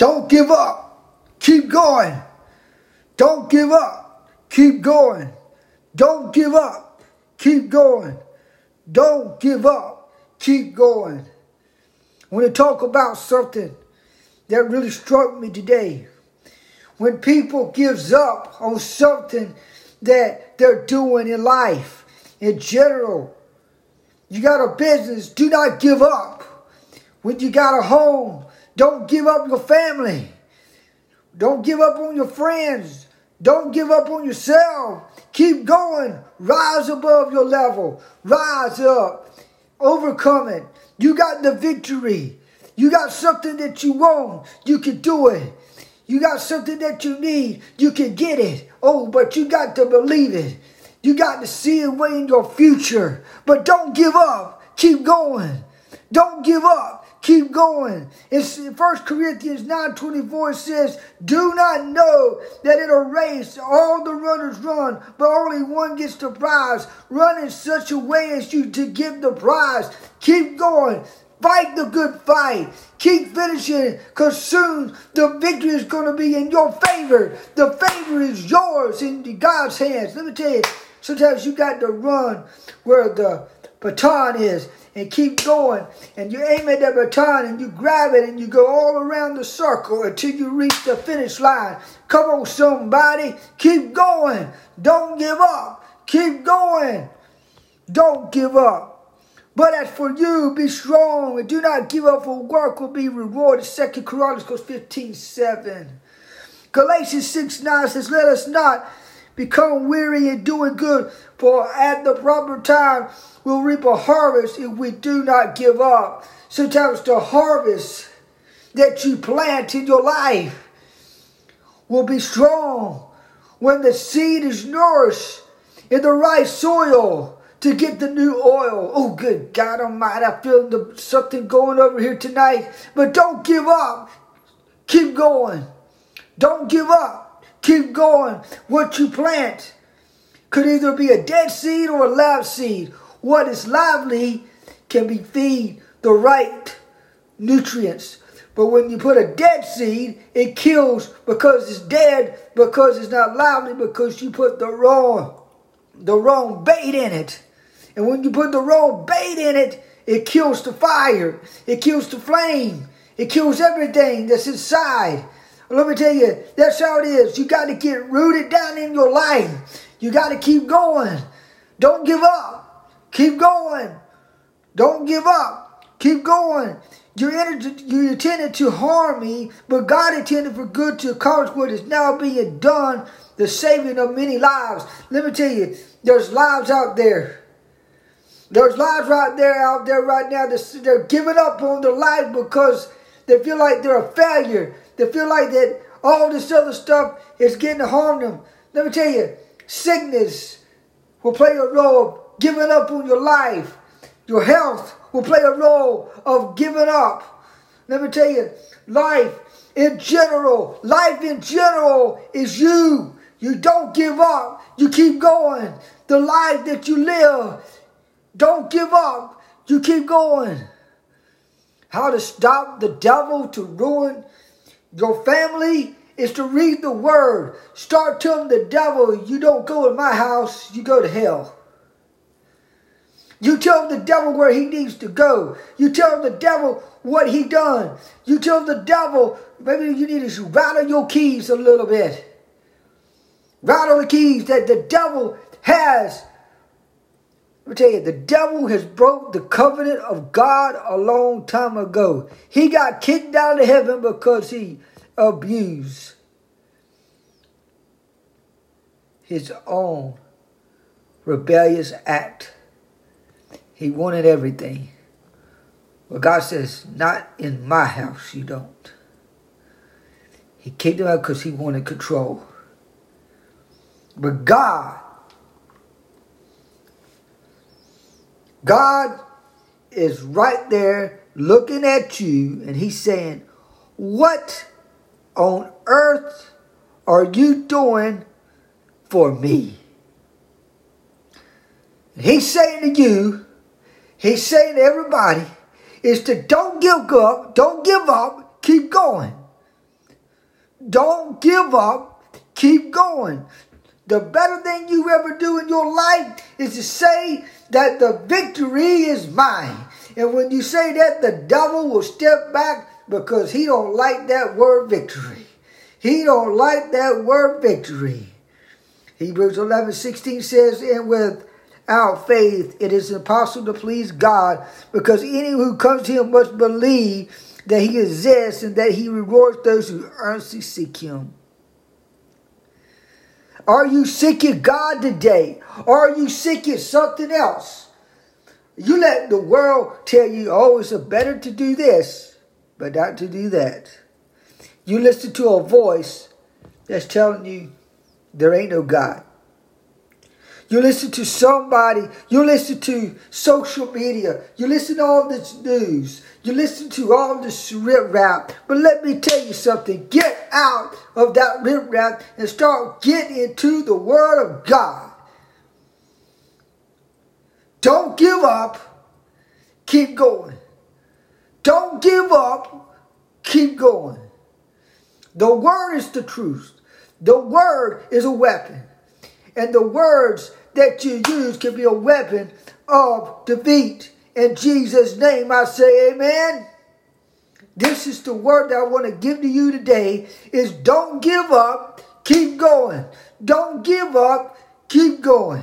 Don't give up. Keep going. Don't give up. Keep going. Don't give up. Keep going. Don't give up. Keep going. I want to talk about something that really struck me today. When people gives up on something that they're doing in life in general, you got a business, do not give up. When you got a home, don't give up your family. Don't give up on your friends. Don't give up on yourself. Keep going. Rise above your level. Rise up. Overcome it. You got the victory. You got something that you want. You can do it. You got something that you need. You can get it. Oh, but you got to believe it. You got to see it way in your future. But don't give up. Keep going. Don't give up. Keep going. It's 1 Corinthians 9 24 says, Do not know that in a race all the runners run, but only one gets the prize. Run in such a way as you to get the prize. Keep going. Fight the good fight. Keep finishing because soon the victory is going to be in your favor. The favor is yours in God's hands. Let me tell you, sometimes you got to run where the baton is and keep going. And you aim at that baton and you grab it and you go all around the circle until you reach the finish line. Come on, somebody. Keep going. Don't give up. Keep going. Don't give up. But as for you, be strong and do not give up, for work will be rewarded. Second Chronicles 15 7. Galatians 6 9 says, Let us not become weary in doing good, for at the proper time we'll reap a harvest if we do not give up. Sometimes the harvest that you plant in your life will be strong when the seed is nourished in the right soil to get the new oil. Oh, good God Almighty, I feel the, something going over here tonight. But don't give up. Keep going. Don't give up. Keep going. What you plant could either be a dead seed or a live seed. What is lively can be feed the right nutrients. But when you put a dead seed, it kills because it's dead, because it's not lively, because you put the wrong, the wrong bait in it. And when you put the wrong bait in it, it kills the fire, it kills the flame, it kills everything that's inside. Let me tell you, that's how it is. You got to get rooted down in your life. You got to keep going. Don't give up. Keep going. Don't give up. Keep going. You you intended to harm me, but God intended for good to accomplish what is now being done, the saving of many lives. Let me tell you, there's lives out there. There's lives right there out there right now they're giving up on their life because they feel like they're a failure. They feel like that all this other stuff is getting to harm them. Let me tell you, sickness will play a role of giving up on your life. Your health will play a role of giving up. Let me tell you, life in general, life in general is you. You don't give up. You keep going. The life that you live, don't give up. You keep going. How to stop the devil to ruin your family is to read the word. Start telling the devil, you don't go in my house, you go to hell. You tell the devil where he needs to go. You tell the devil what he done. You tell the devil maybe you need to rattle your keys a little bit. Rattle the keys that the devil has. Let me tell you, the devil has broke the covenant of God a long time ago. He got kicked out of heaven because he abused his own rebellious act. He wanted everything. But God says, not in my house, you don't. He kicked him out because he wanted control. But God, God is right there looking at you and he's saying, What on earth are you doing for me? he's saying to you, He's saying to everybody is to don't give up, don't give up, keep going. Don't give up. Keep going. The better thing you ever do in your life is to say that the victory is mine. And when you say that, the devil will step back because he don't like that word victory. He don't like that word victory. Hebrews 11, 16 says, and without faith it is impossible to please God because any who comes to him must believe that he exists and that he rewards those who earnestly seek him. Are you seeking God today? Or are you seeking something else? You let the world tell you, oh, it's better to do this, but not to do that. You listen to a voice that's telling you there ain't no God. You listen to somebody, you listen to social media, you listen to all this news, you listen to all this rip rap. But let me tell you something get out of that rip rap and start getting into the Word of God. Don't give up, keep going. Don't give up, keep going. The Word is the truth. The Word is a weapon. And the words that you use can be a weapon of defeat. In Jesus' name, I say amen. This is the word that I want to give to you today is don't give up, keep going. Don't give up, keep going.